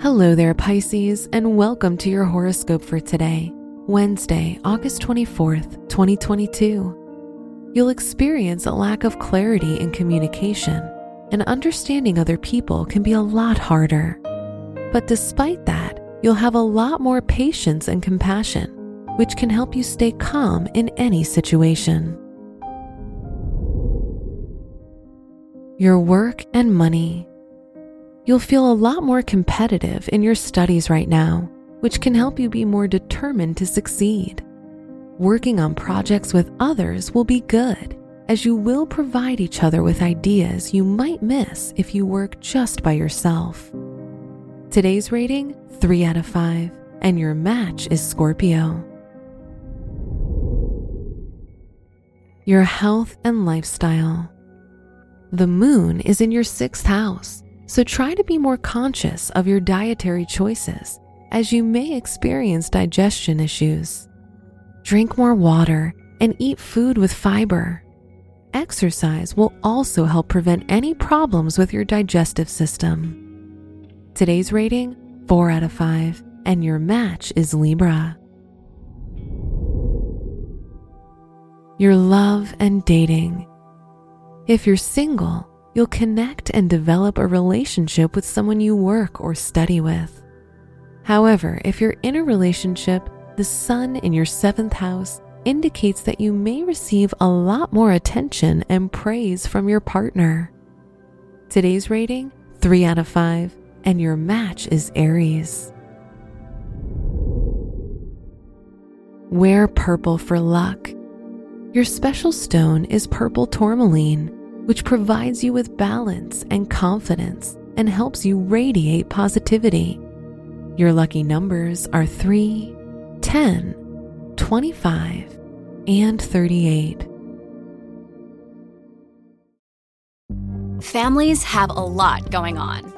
Hello there, Pisces, and welcome to your horoscope for today, Wednesday, August 24th, 2022. You'll experience a lack of clarity in communication, and understanding other people can be a lot harder. But despite that, you'll have a lot more patience and compassion, which can help you stay calm in any situation. Your work and money. You'll feel a lot more competitive in your studies right now, which can help you be more determined to succeed. Working on projects with others will be good, as you will provide each other with ideas you might miss if you work just by yourself. Today's rating 3 out of 5, and your match is Scorpio. Your health and lifestyle. The moon is in your sixth house, so try to be more conscious of your dietary choices as you may experience digestion issues. Drink more water and eat food with fiber. Exercise will also help prevent any problems with your digestive system. Today's rating 4 out of 5, and your match is Libra. Your love and dating. If you're single, you'll connect and develop a relationship with someone you work or study with. However, if you're in a relationship, the sun in your seventh house indicates that you may receive a lot more attention and praise from your partner. Today's rating 3 out of 5, and your match is Aries. Wear purple for luck. Your special stone is purple tourmaline, which provides you with balance and confidence and helps you radiate positivity. Your lucky numbers are 3, 10, 25, and 38. Families have a lot going on.